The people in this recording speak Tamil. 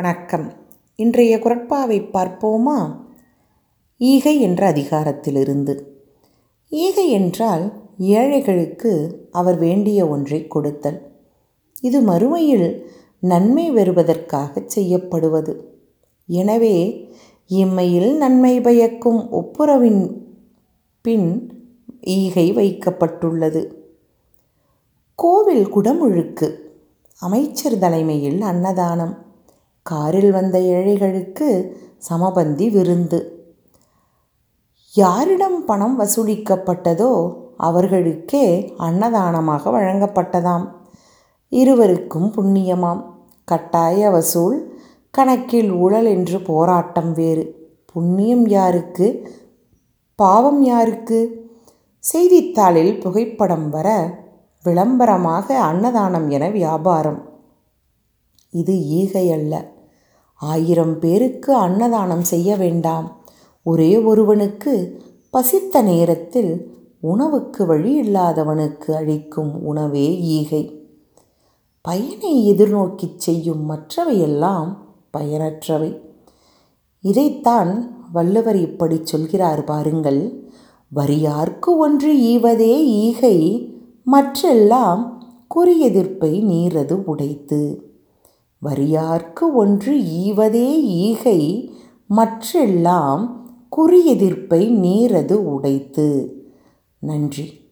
வணக்கம். இன்றைய குரட்பாவை பார்ப்போமா? ஈகை என்ற அதிகாரத்திலிருந்து. ஈகை என்றால் ஏழைகளுக்கு அவர் வேண்டிய ஒன்றை கொடுத்தல். இது மறுமையில் நன்மை பெறுவதற்காக செய்யப்படுவது. எனவே இம்மையில் நன்மை பயக்கும் ஒப்புரவின் பின் ஈகை வைக்கப்பட்டுள்ளது. கோவில் குடமுழுக்கு. அமைச்சர் தலைமையில் அன்னதானம். காரில் வந்த ஏழைகளுக்கு சமபந்தி விருந்து. யாரிடம் பணம் வசூலிக்கப்பட்டதோ அவர்களுக்கே அன்னதானமாக வழங்கப்பட்டதாம். இருவருக்கும் புண்ணியமாம். கட்டாய வசூல் கணக்கில் ஊழல் என்று போராட்டம் வேறு. புண்ணியம் யாருக்கு? பாவம் யாருக்கு? செய்தித்தாளில் புகைப்படம் வர விளம்பரமாக அன்னதானம் என வியாபாரம். இது ஈகை அல்ல ஆயிரம் பேருக்கு அன்னதானம் செய்ய வேண்டாம். ஒரே ஒருவனுக்கு பசித்த நேரத்தில் உணவுக்கு வழி இல்லாதவனுக்கு அளிக்கும் உணவே ஈகை. பயனை எதிர்நோக்கிச் செய்யும் மற்றவையெல்லாம் பயனற்றவை. இதைத்தான் வள்ளுவர் இப்படி சொல்கிறார் பாருங்கள். வரியார்க்கு ஒன்று ஈவதே ஈகை மற்றெல்லாம் குறியெதிர்ப்பை நீரது உடைத்து. வரியார்க்கு ஒன்று ஈவதே ஈகை மற்றெல்லாம் குறியெதிர்ப்பை நீரது உடைத்து. நன்றி.